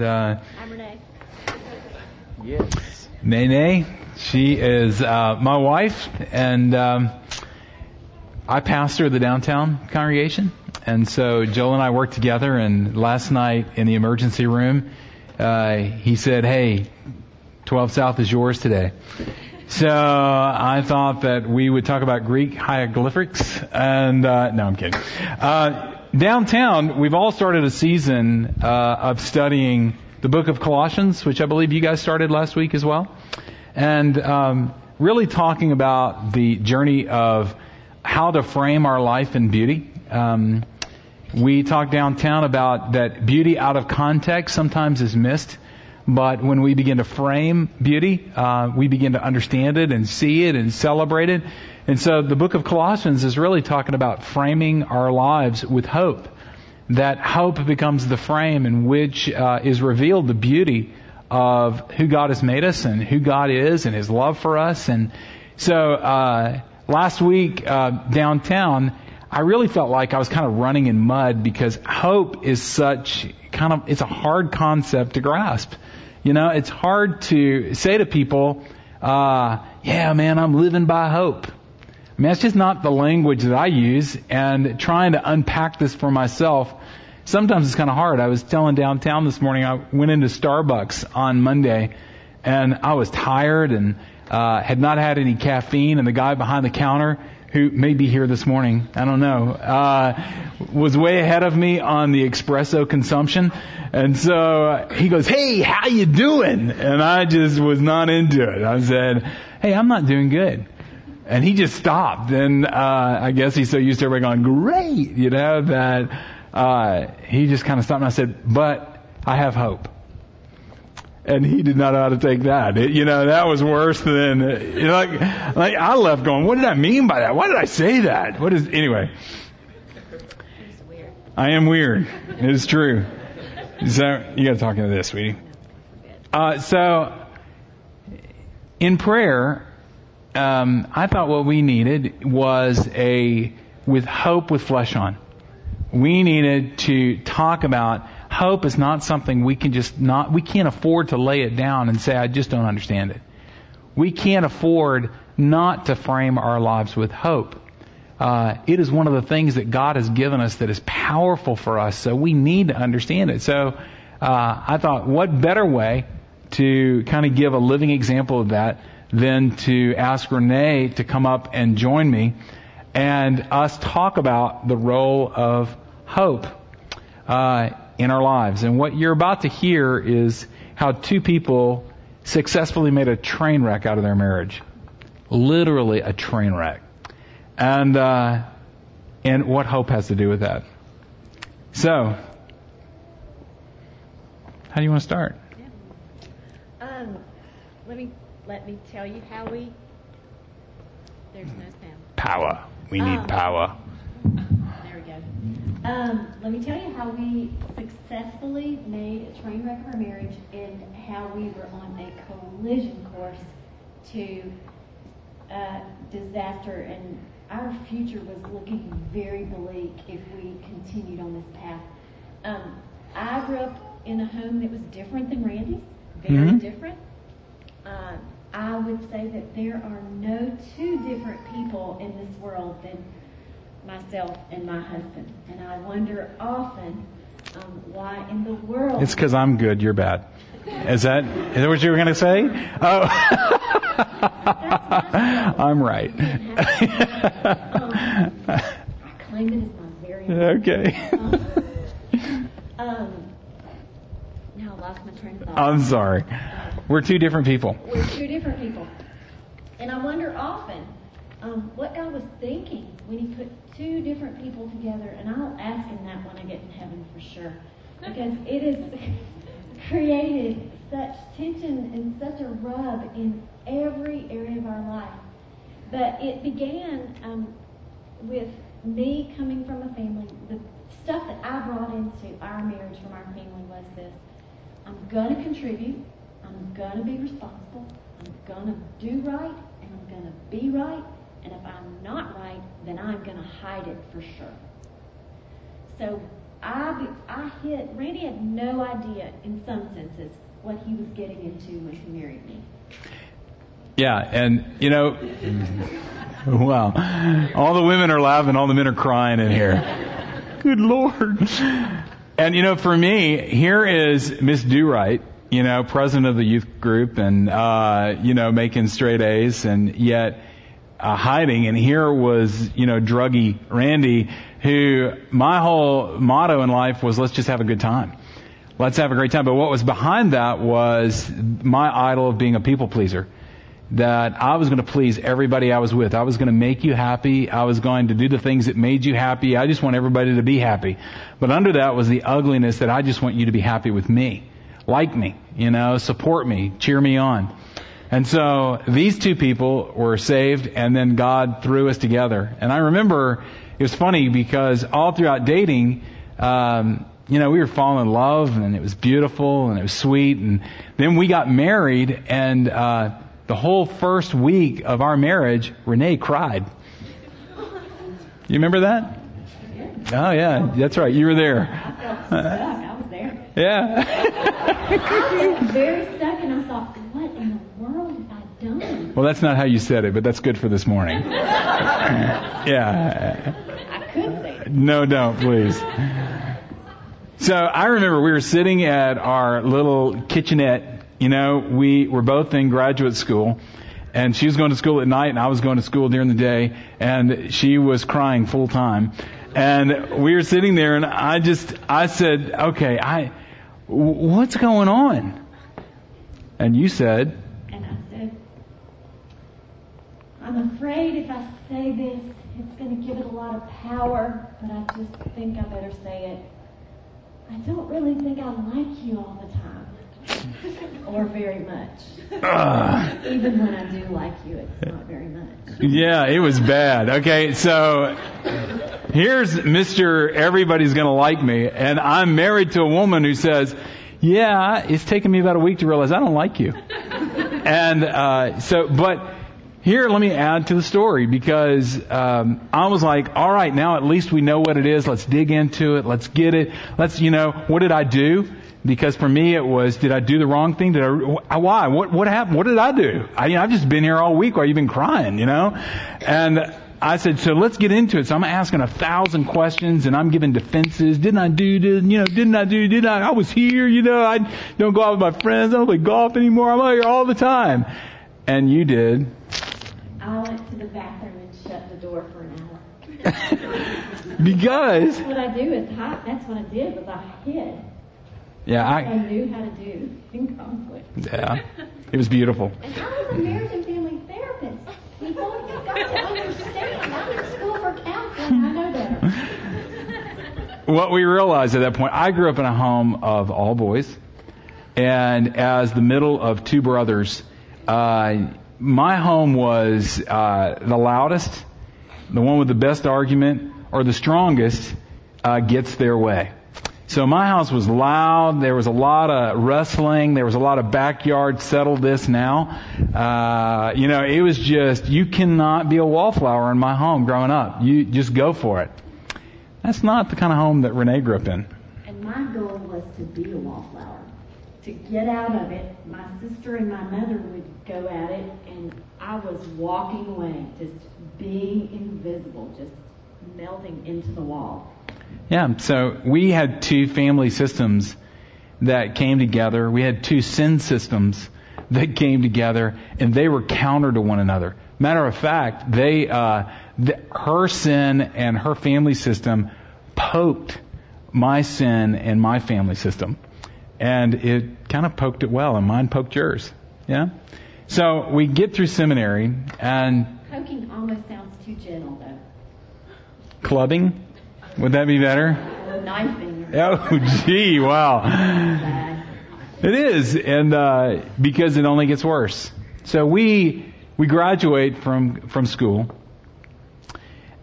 Uh, I'm Renee. yes. Nene, she is uh, my wife, and um, I pastor the downtown congregation. And so Joel and I work together. And last night in the emergency room, uh, he said, "Hey, 12 South is yours today." So I thought that we would talk about Greek hieroglyphics. And uh, no, I'm kidding. Uh, downtown, we've all started a season uh, of studying the book of Colossians, which I believe you guys started last week as well, and um, really talking about the journey of how to frame our life in beauty. Um, we talked downtown about that beauty out of context sometimes is missed. But when we begin to frame beauty, uh, we begin to understand it and see it and celebrate it. And so the book of Colossians is really talking about framing our lives with hope. That hope becomes the frame in which uh, is revealed the beauty of who God has made us and who God is and His love for us. And so uh, last week uh, downtown, I really felt like I was kind of running in mud because hope is such kind of it's a hard concept to grasp. You know, it's hard to say to people, uh, "Yeah, man, I'm living by hope." Mean, that's just not the language that I use. And trying to unpack this for myself, sometimes it's kind of hard. I was telling downtown this morning. I went into Starbucks on Monday, and I was tired and uh, had not had any caffeine. And the guy behind the counter who may be here this morning, I don't know, uh, was way ahead of me on the espresso consumption. And so uh, he goes, hey, how you doing? And I just was not into it. I said, hey, I'm not doing good. And he just stopped. And, uh, I guess he's so used to everybody going, great, you know, that, uh, he just kind of stopped and I said, but I have hope and he did not know how to take that. It, you know, that was worse than you know, like like I left going, what did I mean by that? Why did I say that? What is anyway? I am weird. It is true. So you got to talk into this, sweetie. Uh, so in prayer, um, I thought what we needed was a with hope with flesh on. We needed to talk about hope is not something we can just not, we can't afford to lay it down and say, I just don't understand it. We can't afford not to frame our lives with hope. Uh, it is one of the things that God has given us that is powerful for us, so we need to understand it. So uh, I thought, what better way to kind of give a living example of that than to ask Renee to come up and join me and us talk about the role of hope. Uh, in our lives. And what you're about to hear is how two people successfully made a train wreck out of their marriage. Literally a train wreck. And, uh, and what hope has to do with that. So, how do you want to start? Yeah. Um, let me let me tell you how we. There's no sound. Power. We need um, power. There we go. Um, let me tell you how we successfully made a train wreck of our marriage and how we were on a collision course to uh, disaster, and our future was looking very bleak if we continued on this path. Um, I grew up in a home that was different than Randy's, very mm-hmm. different. Uh, I would say that there are no two different people in this world than myself and my husband. And I wonder often um, why in the world. It's because I'm good, you're bad. Is that is that what you were going to say? Oh, I'm right. um, I claim it as my very own. Okay. um, um, now I lost my train of thought. I'm sorry. We're two different people. We're two different people. And I wonder often um, what God was thinking when He put two different people together, and I'll ask Him that when I get in heaven for sure, because it has created such tension and such a rub in every area of our life. But it began um, with me coming from a family. The stuff that I brought into our marriage from our family was this: I'm going to contribute. I'm going to be responsible. I'm going to do right, and I'm going to be right and if I'm not right, then I'm going to hide it for sure. So I, I hit, Randy had no idea, in some senses, what he was getting into when he married me. Yeah, and you know, wow, all the women are laughing, all the men are crying in here. Good Lord. And you know, for me, here is Miss Do Right, you know, president of the youth group, and uh, you know, making straight A's, and yet uh, hiding. And here was, you know, druggy Randy, who my whole motto in life was, let's just have a good time. Let's have a great time. But what was behind that was my idol of being a people pleaser that I was going to please everybody I was with. I was going to make you happy. I was going to do the things that made you happy. I just want everybody to be happy. But under that was the ugliness that I just want you to be happy with me. Like me, you know, support me, cheer me on. And so these two people were saved and then God threw us together. And I remember it was funny because all throughout dating, um, you know, we were falling in love and it was beautiful and it was sweet. And then we got married and, uh, the whole first week of our marriage, Renee cried. You remember that? Oh yeah, that's right. You were there. Yeah. Very stuck, and I thought, what in the world have I done? well, that's not how you said it, but that's good for this morning. yeah. I could say it. No, don't, please. So I remember we were sitting at our little kitchenette. You know, we were both in graduate school, and she was going to school at night, and I was going to school during the day, and she was crying full time. And we were sitting there, and I just, I said, okay, I, what's going on? And you said, And I said, I'm afraid if I say this, it's going to give it a lot of power, but I just think I better say it. I don't really think I like you all the time. or very much. Ugh. Even when I do like you, it's not very much. Yeah, it was bad. Okay, so here's Mr. Everybody's gonna like me, and I'm married to a woman who says, yeah, it's taken me about a week to realize I don't like you. And, uh, so, but here, let me add to the story because, um, I was like, alright, now at least we know what it is. Let's dig into it. Let's get it. Let's, you know, what did I do? Because for me it was, did I do the wrong thing? Did I, why? What, what happened? What did I do? I, you know, I've just been here all week while you've been crying, you know? And I said, so let's get into it. So I'm asking a thousand questions and I'm giving defenses. Didn't I do, did, you know, didn't I do, did I, I was here, you know, I don't go out with my friends, I don't play golf anymore, I'm out here all the time. And you did. I went to the bathroom and shut the door for an hour. Because, That's what I do is hide. That's what I did was I hid. Yeah, I I, knew how to do in conflict. yeah, it was beautiful. And I was a marriage and family therapist. People, you've got to understand. I'm in school for counseling. I know better. what we realized at that point, I grew up in a home of all boys, and as the middle of two brothers, uh, my home was uh, the loudest, the one with the best argument, or the strongest uh, gets their way. So my house was loud. There was a lot of wrestling. There was a lot of backyard settle this now. Uh, you know, it was just you cannot be a wallflower in my home growing up. You just go for it. That's not the kind of home that Renee grew up in. And my goal was to be a wallflower. To get out of it, my sister and my mother would go at it, and I was walking away, just being invisible, just melting into the wall. Yeah, so we had two family systems that came together. We had two sin systems that came together, and they were counter to one another. Matter of fact, they, uh, th- her sin and her family system poked my sin and my family system. And it kind of poked it well, and mine poked yours. Yeah? So we get through seminary, and Poking almost sounds too gentle, though. clubbing, would that be better? Knifing. Oh, gee, wow. It is, and uh, because it only gets worse. So we we graduate from from school,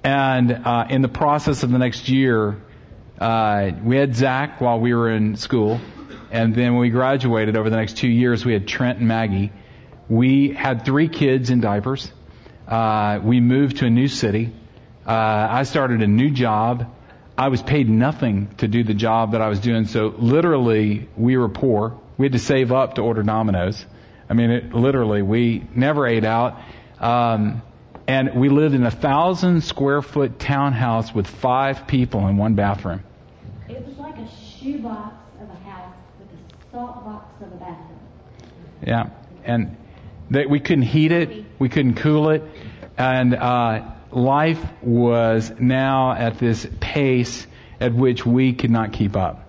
and uh, in the process of the next year, uh, we had Zach while we were in school, and then when we graduated over the next two years, we had Trent and Maggie. We had three kids in diapers. Uh, we moved to a new city. Uh, I started a new job. I was paid nothing to do the job that I was doing. So literally, we were poor. We had to save up to order Domino's. I mean, it, literally, we never ate out. Um, and we lived in a thousand square foot townhouse with five people in one bathroom. It was like a shoebox of a house with a salt box of a bathroom. Yeah, and that we couldn't heat it, we couldn't cool it, and uh, life was now at this pace at which we could not keep up.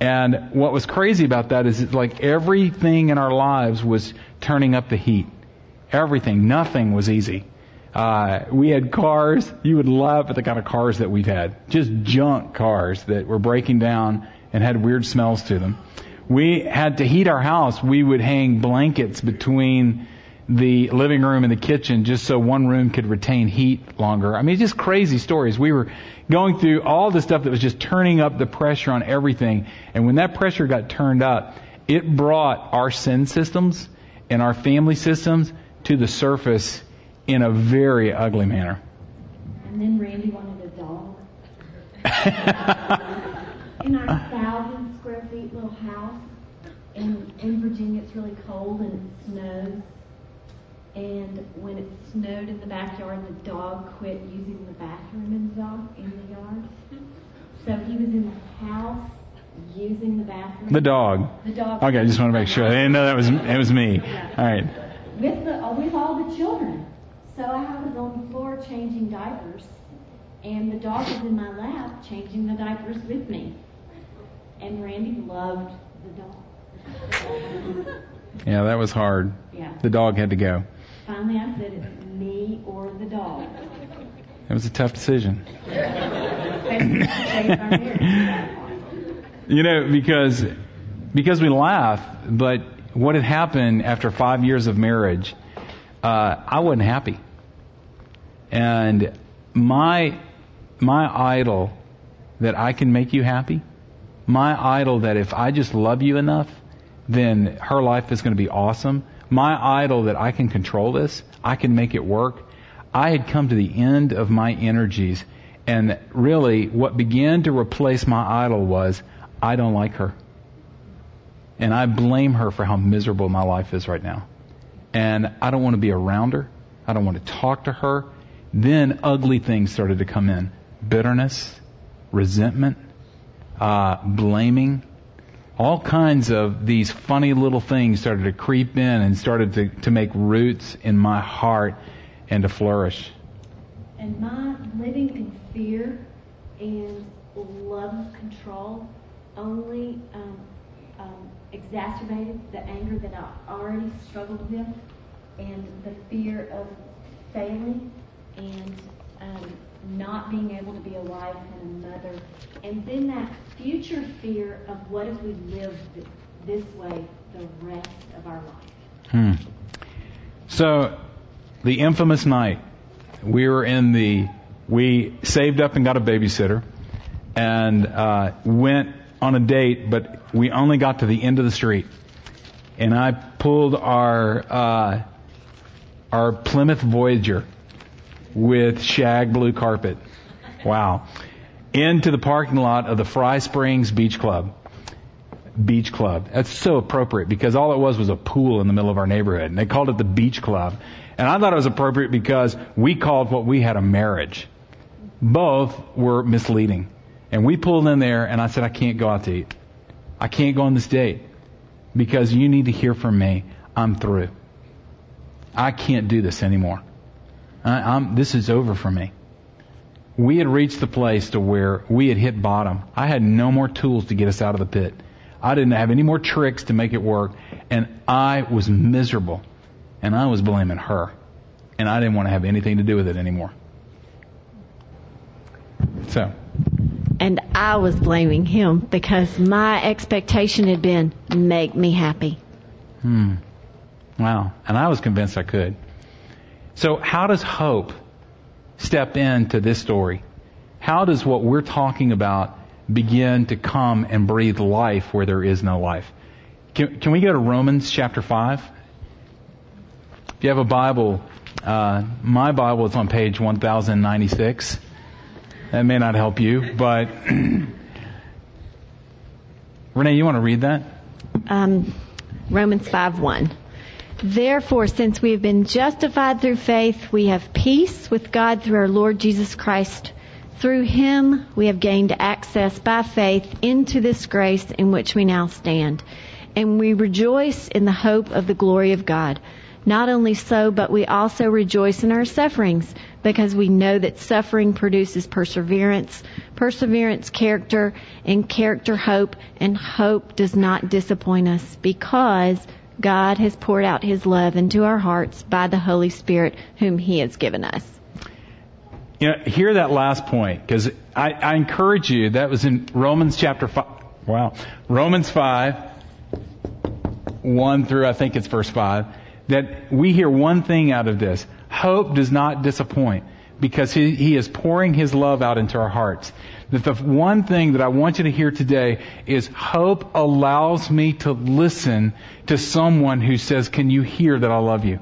And what was crazy about that is it's like everything in our lives was turning up the heat. Everything, nothing was easy. Uh, we had cars. You would laugh at the kind of cars that we've had. Just junk cars that were breaking down and had weird smells to them. We had to heat our house. We would hang blankets between the living room and the kitchen just so one room could retain heat longer. I mean, just crazy stories. We were going through all the stuff that was just turning up the pressure on everything. And when that pressure got turned up, it brought our sin systems and our family systems to the surface in a very ugly manner. And then Randy wanted a dog. in our thousand square feet little house in, in Virginia, it's really cold and it snows. And when it snowed in the backyard, the dog quit using the bathroom in the, dog, in the yard. So he was in the house using the bathroom. The dog. The dog. Okay, I just want to make sure. I didn't know that was it was me. All right. With the uh, with all the children. So I was on the floor changing diapers, and the dog was in my lap changing the diapers with me. And Randy loved the dog. Yeah, that was hard. Yeah. The dog had to go. Finally, I said, it's me or the dog. It was a tough decision. Especially to save our marriage. You know, because because we laugh, but what had happened after five years of marriage, uh, I wasn't happy, and my my idol that I can make you happy, my idol that if I just love you enough, then her life is going to be awesome. My idol that I can control this, I can make it work. I had come to the end of my energies, and really, what began to replace my idol was I don't like her. And I blame her for how miserable my life is right now. And I don't want to be around her. I don't want to talk to her. Then ugly things started to come in. Bitterness, resentment, uh, blaming. All kinds of these funny little things started to creep in and started to, to make roots in my heart and to flourish. And my living in fear and love of control only um, um, exacerbated the anger that I already struggled with and the fear of failing and um, not being able to be a wife and a mother. And then that future fear of what if we live this way the rest of our life. Hmm. So, the infamous night, we were in the, we saved up and got a babysitter and uh, went on a date, but we only got to the end of the street. And I pulled our, uh, our Plymouth Voyager with shag blue carpet. Wow. Into the parking lot of the Fry Springs Beach Club. Beach Club. That's so appropriate because all it was was a pool in the middle of our neighborhood. And they called it the Beach Club. And I thought it was appropriate because we called what we had a marriage. Both were misleading. And we pulled in there and I said, I can't go out to eat. I can't go on this date because you need to hear from me. I'm through. I can't do this anymore. I, this is over for me. We had reached the place to where we had hit bottom. I had no more tools to get us out of the pit. I didn't have any more tricks to make it work, and I was miserable. And I was blaming her. And I didn't want to have anything to do with it anymore. So, and I was blaming him because my expectation had been make me happy. Hmm. Wow. And I was convinced I could. So how does hope step into this story? How does what we're talking about begin to come and breathe life where there is no life? Can, can we go to Romans chapter 5? If you have a Bible, uh, my Bible is on page 1096. That may not help you, but Renee, you want to read that? Um, Romans 5 1. Therefore, since we have been justified through faith, we have peace with God through our Lord Jesus Christ. Through him, we have gained access by faith into this grace in which we now stand. And we rejoice in the hope of the glory of God. Not only so, but we also rejoice in our sufferings because we know that suffering produces perseverance, perseverance character, and character hope, and hope does not disappoint us because God has poured out His love into our hearts by the Holy Spirit whom He has given us. You know, hear that last point because I, I encourage you. That was in Romans chapter five. Wow, Romans five, one through I think it's verse five. That we hear one thing out of this: hope does not disappoint because he, he is pouring His love out into our hearts. That the one thing that I want you to hear today is hope allows me to listen to someone who says, "Can you hear that I love you?"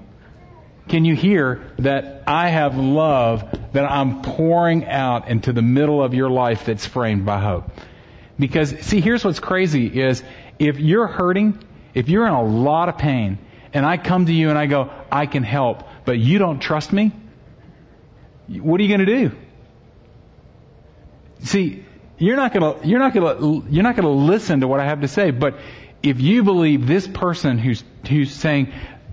Can you hear that I have love that I'm pouring out into the middle of your life that's framed by hope? Because, see, here's what's crazy is if you're hurting, if you're in a lot of pain, and I come to you and I go, I can help, but you don't trust me, what are you going to do? See, you're not going to, you're not going to, you're not going to listen to what I have to say, but if you believe this person who's, who's saying,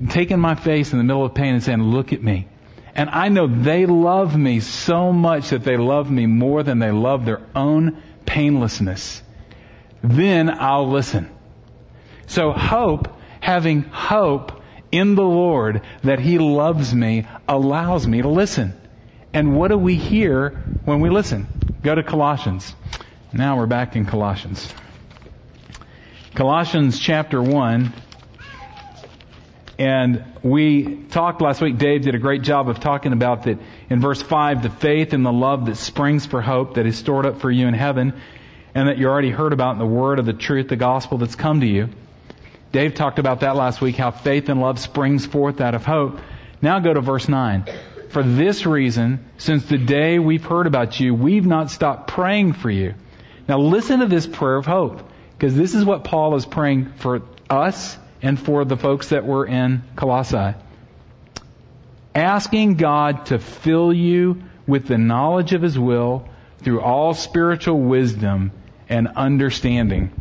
taking my face in the middle of pain and saying, look at me. And I know they love me so much that they love me more than they love their own painlessness. Then I'll listen. So hope, having hope in the Lord that He loves me, allows me to listen. And what do we hear when we listen? Go to Colossians. Now we're back in Colossians. Colossians chapter 1. And we talked last week, Dave did a great job of talking about that in verse 5, the faith and the love that springs for hope that is stored up for you in heaven, and that you already heard about in the word of the truth, the gospel that's come to you. Dave talked about that last week, how faith and love springs forth out of hope. Now go to verse 9. For this reason, since the day we've heard about you, we've not stopped praying for you. Now listen to this prayer of hope, because this is what Paul is praying for us and for the folks that were in Colossae. Asking God to fill you with the knowledge of His will through all spiritual wisdom and understanding.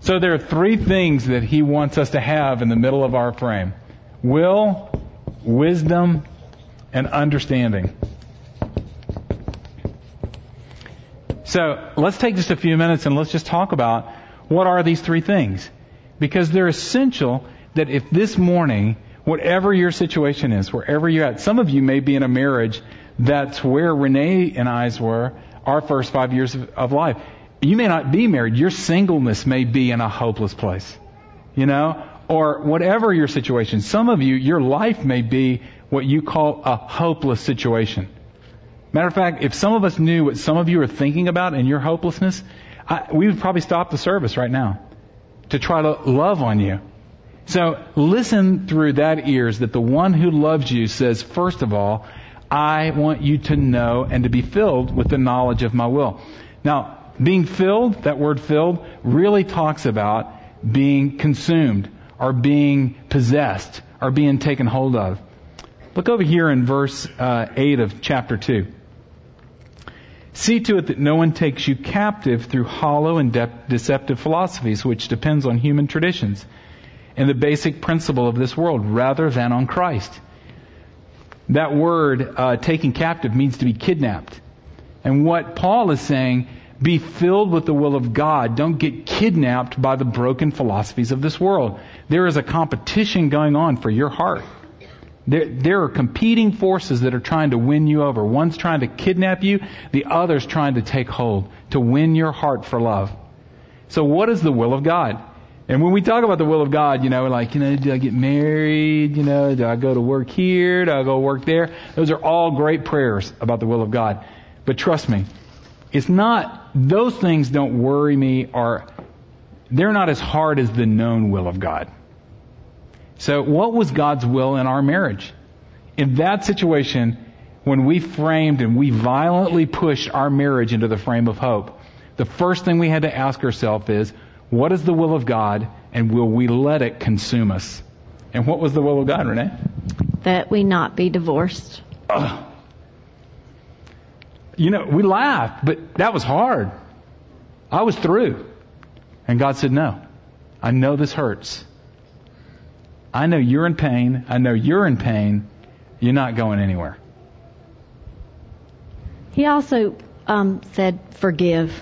So there are three things that He wants us to have in the middle of our frame. Will, wisdom, and understanding. So let's take just a few minutes and let's just talk about what are these three things. Because they're essential that if this morning, whatever your situation is, wherever you're at, some of you may be in a marriage that's where Renee and I's were our first five years of, of life. You may not be married. Your singleness may be in a hopeless place. You know? Or whatever your situation. Some of you, your life may be what you call a hopeless situation. Matter of fact, if some of us knew what some of you are thinking about in your hopelessness, I, we would probably stop the service right now to try to love on you. So listen through that ears that the one who loves you says, first of all, I want you to know and to be filled with the knowledge of my will. Now, being filled, that word filled, really talks about being consumed or being possessed or being taken hold of. Look over here in verse uh, 8 of chapter 2. See to it that no one takes you captive through hollow and de- deceptive philosophies, which depends on human traditions and the basic principle of this world, rather than on Christ. That word, uh, taken captive, means to be kidnapped. And what Paul is saying, be filled with the will of God. Don't get kidnapped by the broken philosophies of this world. There is a competition going on for your heart. There, there are competing forces that are trying to win you over. One's trying to kidnap you, the other's trying to take hold, to win your heart for love. So what is the will of God? And when we talk about the will of God, you know, like, you know, do I get married? You know, do I go to work here? Do I go work there? Those are all great prayers about the will of God. But trust me, it's not, those things don't worry me or they're not as hard as the known will of God. So what was God's will in our marriage? In that situation, when we framed and we violently pushed our marriage into the frame of hope, the first thing we had to ask ourselves is, what is the will of God and will we let it consume us? And what was the will of God, Renee? That we not be divorced. Ugh. You know, we laughed, but that was hard. I was through. And God said, no. I know this hurts. I know you're in pain. I know you're in pain. You're not going anywhere. He also um, said, forgive.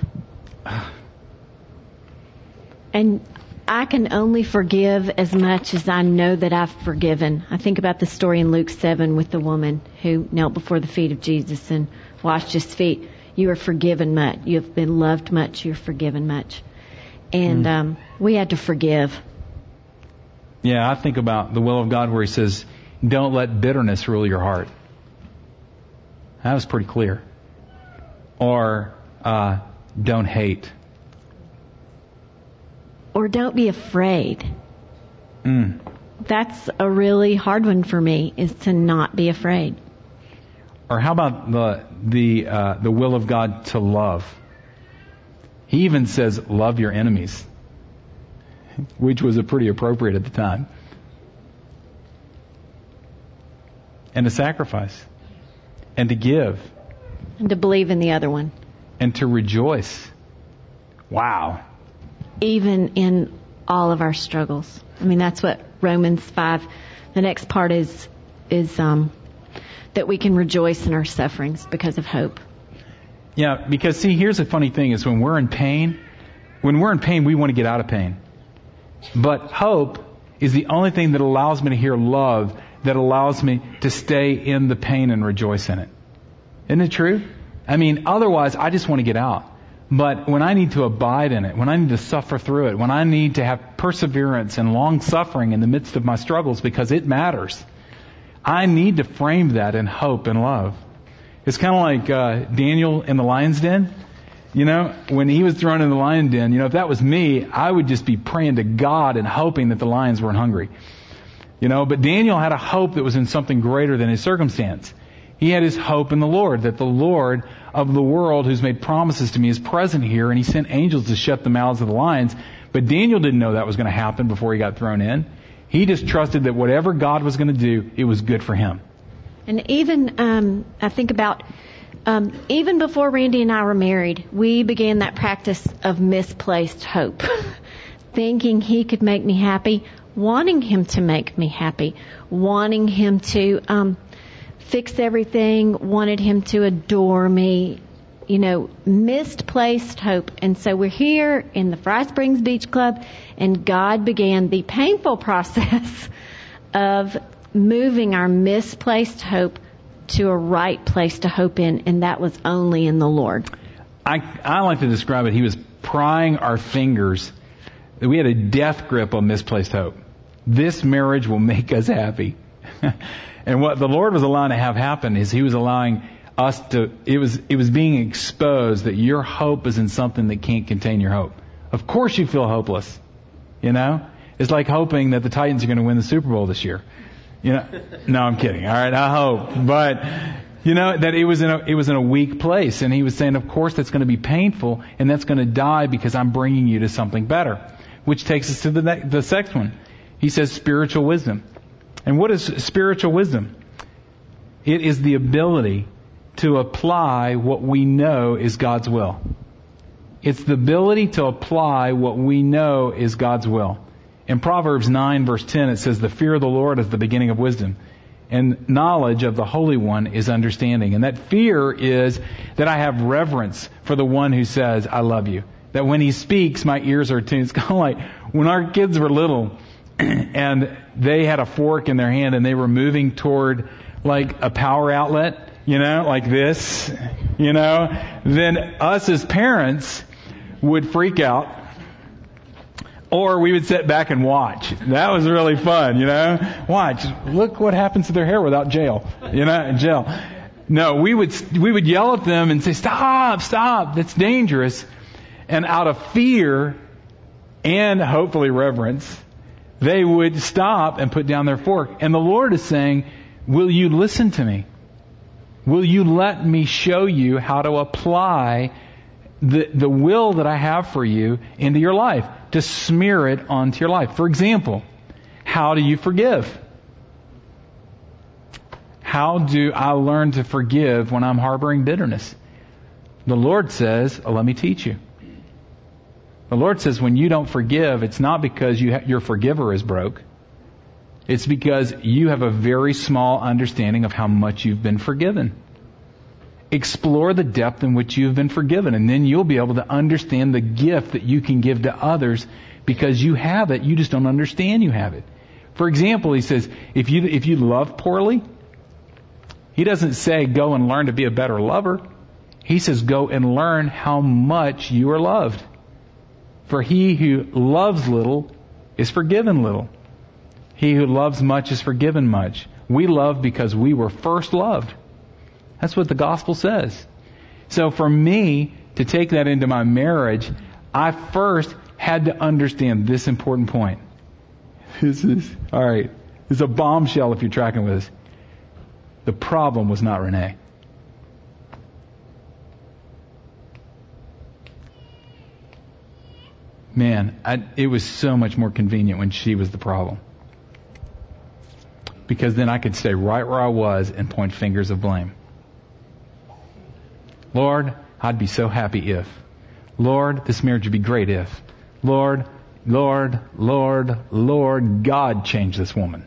And I can only forgive as much as I know that I've forgiven. I think about the story in Luke 7 with the woman who knelt before the feet of Jesus and washed his feet. You are forgiven much. You have been loved much. You're forgiven much. And mm. um, we had to forgive. Yeah, I think about the will of God where he says, don't let bitterness rule your heart. That was pretty clear. Or uh, don't hate or don't be afraid. Mm. That's a really hard one for me is to not be afraid. Or how about the the uh, the will of God to love? He even says, "Love your enemies," which was a pretty appropriate at the time. And to sacrifice, and to give, and to believe in the other one, and to rejoice. Wow even in all of our struggles. I mean, that's what Romans 5, the next part is, is, um, that we can rejoice in our sufferings because of hope. Yeah, because see, here's the funny thing is when we're in pain, when we're in pain, we want to get out of pain. But hope is the only thing that allows me to hear love, that allows me to stay in the pain and rejoice in it. Isn't it true? I mean, otherwise, I just want to get out. But when I need to abide in it, when I need to suffer through it, when I need to have perseverance and long suffering in the midst of my struggles because it matters, I need to frame that in hope and love. It's kind of like uh, Daniel in the lion's den. You know, when he was thrown in the lion den, you know, if that was me, I would just be praying to God and hoping that the lions weren't hungry. You know, but Daniel had a hope that was in something greater than his circumstance. He had his hope in the Lord, that the Lord of the world who's made promises to me is present here, and he sent angels to shut the mouths of the lions. But Daniel didn't know that was going to happen before he got thrown in. He just trusted that whatever God was going to do, it was good for him. And even, um, I think about, um, even before Randy and I were married, we began that practice of misplaced hope. Thinking he could make me happy, wanting him to make me happy, wanting him to, um, fix everything, wanted him to adore me, you know, misplaced hope. And so we're here in the Fry Springs Beach Club, and God began the painful process of moving our misplaced hope to a right place to hope in, and that was only in the Lord. I, I like to describe it. He was prying our fingers. We had a death grip on misplaced hope. This marriage will make us happy. And what the Lord was allowing to have happen is He was allowing us to, it was, it was being exposed that your hope is in something that can't contain your hope. Of course you feel hopeless. You know? It's like hoping that the Titans are going to win the Super Bowl this year. You know? No, I'm kidding. All right, I hope. But, you know, that it was in a, it was in a weak place. And he was saying, of course that's going to be painful and that's going to die because I'm bringing you to something better. Which takes us to the, next, the second one. He says spiritual wisdom. And what is spiritual wisdom? It is the ability to apply what we know is God's will. It's the ability to apply what we know is God's will. In Proverbs 9 verse 10 it says, the fear of the Lord is the beginning of wisdom. And knowledge of the Holy One is understanding. And that fear is that I have reverence for the one who says, I love you. That when he speaks, my ears are tuned. It's kind of like when our kids were little, and they had a fork in their hand and they were moving toward like a power outlet, you know, like this, you know, then us as parents would freak out or we would sit back and watch. That was really fun, you know. Watch. Look what happens to their hair without jail, you know, jail. No, we would we would yell at them and say, "Stop! Stop! That's dangerous." And out of fear and hopefully reverence, they would stop and put down their fork. And the Lord is saying, Will you listen to me? Will you let me show you how to apply the, the will that I have for you into your life, to smear it onto your life? For example, how do you forgive? How do I learn to forgive when I'm harboring bitterness? The Lord says, oh, let me teach you. The Lord says when you don't forgive, it's not because you ha- your forgiver is broke. It's because you have a very small understanding of how much you've been forgiven. Explore the depth in which you've been forgiven, and then you'll be able to understand the gift that you can give to others because you have it. You just don't understand you have it. For example, he says, if you, if you love poorly, he doesn't say go and learn to be a better lover. He says go and learn how much you are loved. For he who loves little is forgiven little. He who loves much is forgiven much. We love because we were first loved. That's what the gospel says. So for me to take that into my marriage, I first had to understand this important point. This is, alright, this is a bombshell if you're tracking with us. The problem was not Renee. Man, I, it was so much more convenient when she was the problem because then I could stay right where I was and point fingers of blame. Lord, I'd be so happy if. Lord, this marriage would be great if. Lord, Lord, Lord, Lord, God change this woman.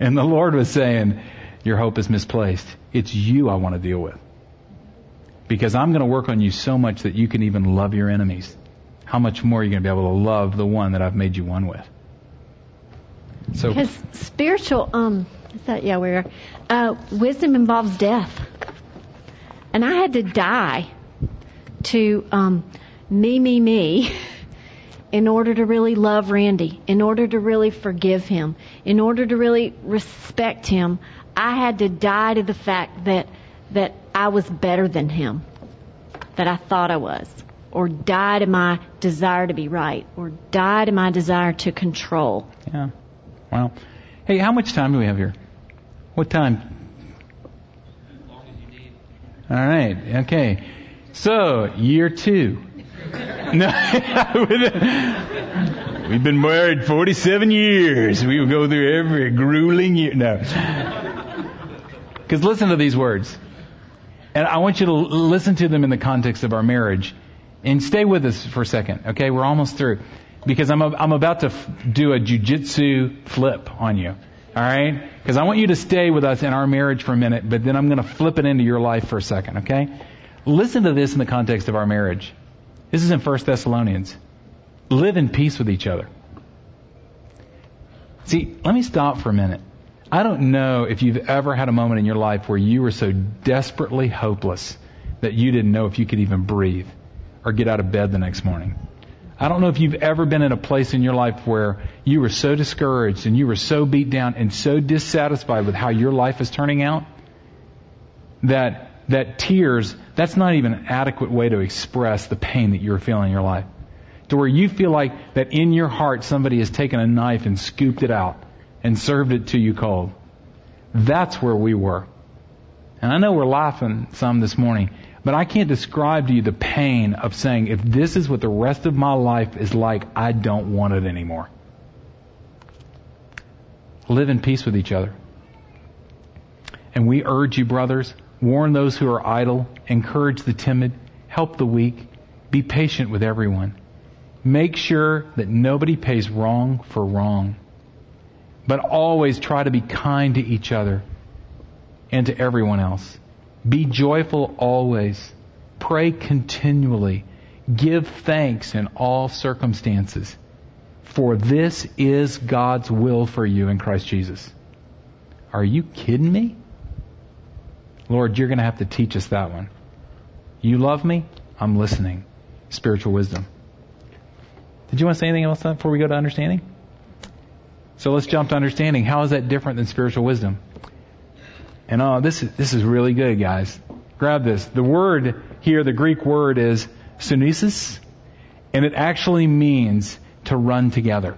And the Lord was saying, Your hope is misplaced. It's you I want to deal with. Because I'm going to work on you so much that you can even love your enemies. How much more are you going to be able to love the one that I've made you one with? So because spiritual, um, is that yeah, where uh, wisdom involves death, and I had to die to um, me, me, me, in order to really love Randy, in order to really forgive him, in order to really respect him. I had to die to the fact that that I was better than him, that I thought I was, or die to my desire to be right, or die to my desire to control. Yeah. Wow. Hey, how much time do we have here? What time? As long as you need. All right. Okay. So, year two. no, we've been married 47 years. We will go through every grueling year. No. Because listen to these words. And I want you to listen to them in the context of our marriage. And stay with us for a second, okay? We're almost through because I'm, a, I'm about to f- do a jujitsu flip on you. All right? Because I want you to stay with us in our marriage for a minute, but then I'm going to flip it into your life for a second, okay? Listen to this in the context of our marriage. This is in 1 Thessalonians. Live in peace with each other. See, let me stop for a minute. I don't know if you've ever had a moment in your life where you were so desperately hopeless that you didn't know if you could even breathe or get out of bed the next morning. I don't know if you've ever been in a place in your life where you were so discouraged and you were so beat down and so dissatisfied with how your life is turning out that that tears that's not even an adequate way to express the pain that you're feeling in your life. To where you feel like that in your heart somebody has taken a knife and scooped it out and served it to you cold. That's where we were. And I know we're laughing some this morning, but I can't describe to you the pain of saying, if this is what the rest of my life is like, I don't want it anymore. Live in peace with each other. And we urge you, brothers, warn those who are idle, encourage the timid, help the weak, be patient with everyone. Make sure that nobody pays wrong for wrong. But always try to be kind to each other and to everyone else. Be joyful always. Pray continually. Give thanks in all circumstances. For this is God's will for you in Christ Jesus. Are you kidding me? Lord, you're going to have to teach us that one. You love me? I'm listening. Spiritual wisdom. Did you want to say anything else before we go to understanding? So let's jump to understanding. How is that different than spiritual wisdom? And oh, this is, this is really good, guys. Grab this. The word here, the Greek word is sunesis, and it actually means to run together.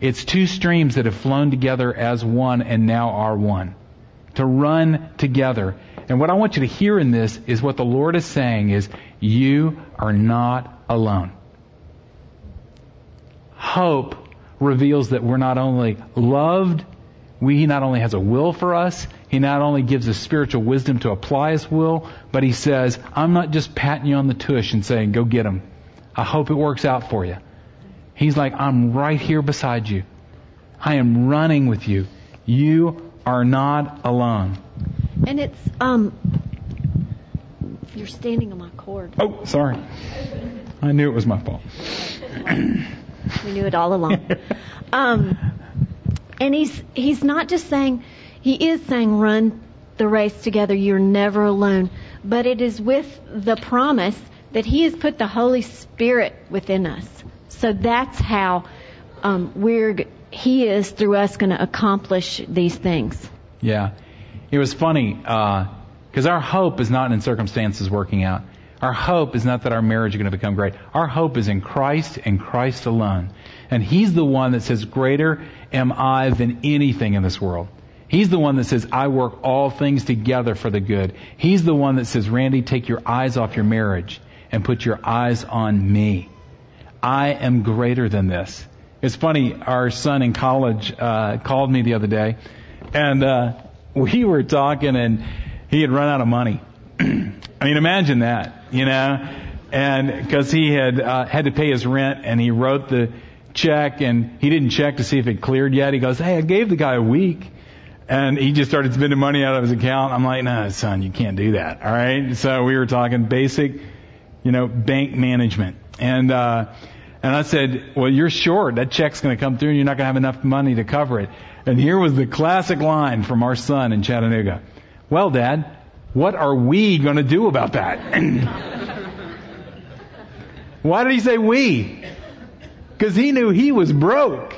It's two streams that have flown together as one and now are one. to run together. And what I want you to hear in this is what the Lord is saying is, you are not alone. Hope reveals that we're not only loved, we, He not only has a will for us, He not only gives us spiritual wisdom to apply His will, but He says, I'm not just patting you on the tush and saying, go get Him. I hope it works out for you. He's like, I'm right here beside you. I am running with you. You are not alone. And it's um you're standing on my cord. Oh, sorry. I knew it was my fault. We knew it all along. um and he's he's not just saying he is saying run the race together, you're never alone. But it is with the promise that he has put the Holy Spirit within us. So that's how um, we're he is through us going to accomplish these things. Yeah. It was funny, because our hope is not in circumstances working out. Our hope is not that our marriage is going to become great. Our hope is in Christ and Christ alone. And He's the one that says, greater am I than anything in this world. He's the one that says, I work all things together for the good. He's the one that says, Randy, take your eyes off your marriage and put your eyes on me. I am greater than this. It's funny, our son in college uh, called me the other day, and uh, we were talking, and he had run out of money. I mean, imagine that, you know, and because he had uh, had to pay his rent, and he wrote the check, and he didn't check to see if it cleared yet. He goes, "Hey, I gave the guy a week." And he just started spending money out of his account. I'm like, no, son, you can't do that. All right. So we were talking basic, you know, bank management. And, uh, and I said, well, you're short. That check's going to come through and you're not going to have enough money to cover it. And here was the classic line from our son in Chattanooga. Well, dad, what are we going to do about that? Why did he say we? Because he knew he was broke.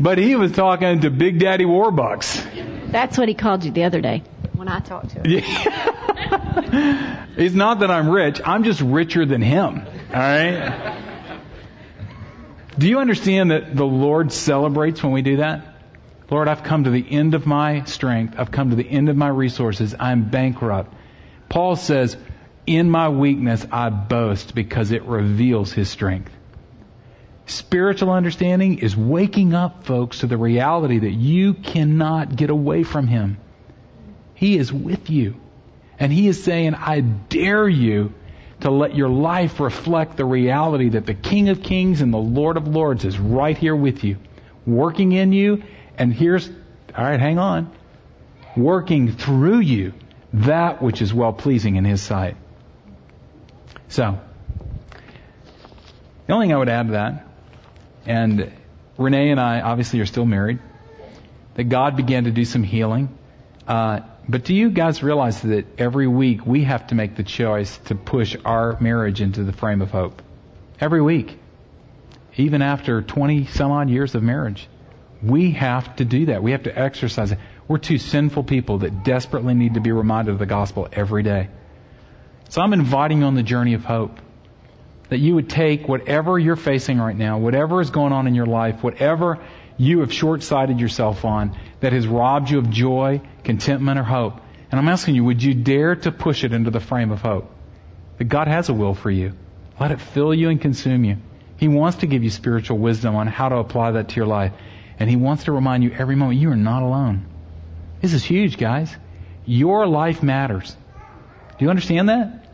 But he was talking to Big Daddy Warbucks. That's what he called you the other day when I talked to him. Yeah. it's not that I'm rich. I'm just richer than him. All right? Do you understand that the Lord celebrates when we do that? Lord, I've come to the end of my strength. I've come to the end of my resources. I'm bankrupt. Paul says, in my weakness, I boast because it reveals his strength. Spiritual understanding is waking up, folks, to the reality that you cannot get away from him. He is with you. And he is saying, I dare you to let your life reflect the reality that the King of Kings and the Lord of Lords is right here with you, working in you, and here's, alright, hang on, working through you that which is well pleasing in his sight. So, the only thing I would add to that, and Renee and I obviously are still married, that God began to do some healing. Uh, but do you guys realize that every week we have to make the choice to push our marriage into the frame of hope? Every week. Even after 20 some odd years of marriage. We have to do that. We have to exercise it. We're two sinful people that desperately need to be reminded of the gospel every day. So I'm inviting you on the journey of hope. That you would take whatever you're facing right now, whatever is going on in your life, whatever you have short-sighted yourself on that has robbed you of joy, contentment, or hope. And I'm asking you, would you dare to push it into the frame of hope? That God has a will for you. Let it fill you and consume you. He wants to give you spiritual wisdom on how to apply that to your life. And He wants to remind you every moment you are not alone. This is huge, guys. Your life matters. Do you understand that?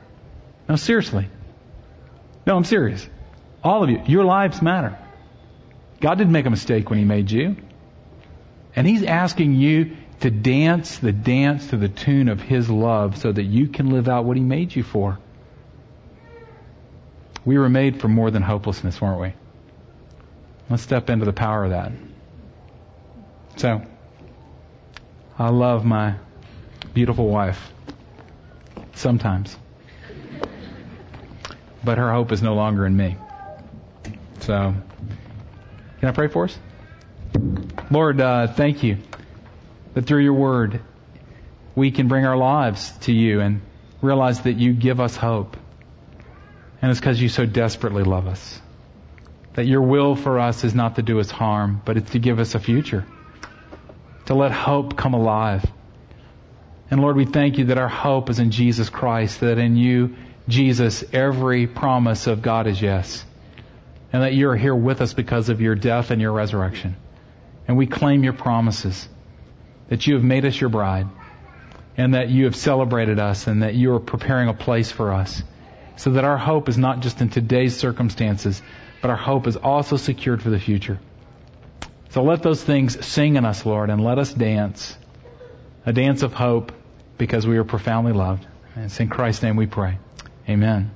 No, seriously. No, I'm serious. All of you, your lives matter. God didn't make a mistake when He made you. And He's asking you to dance the dance to the tune of His love so that you can live out what He made you for. We were made for more than hopelessness, weren't we? Let's step into the power of that. So, I love my beautiful wife. Sometimes. But her hope is no longer in me. So, can I pray for us? Lord, uh, thank you that through your word we can bring our lives to you and realize that you give us hope. And it's because you so desperately love us. That your will for us is not to do us harm, but it's to give us a future. To let hope come alive. And Lord, we thank you that our hope is in Jesus Christ, that in you, Jesus, every promise of God is yes. And that you are here with us because of your death and your resurrection. And we claim your promises. That you have made us your bride. And that you have celebrated us and that you are preparing a place for us. So that our hope is not just in today's circumstances, but our hope is also secured for the future. So let those things sing in us, Lord, and let us dance. A dance of hope because we are profoundly loved. And it's in Christ's name we pray. Amen.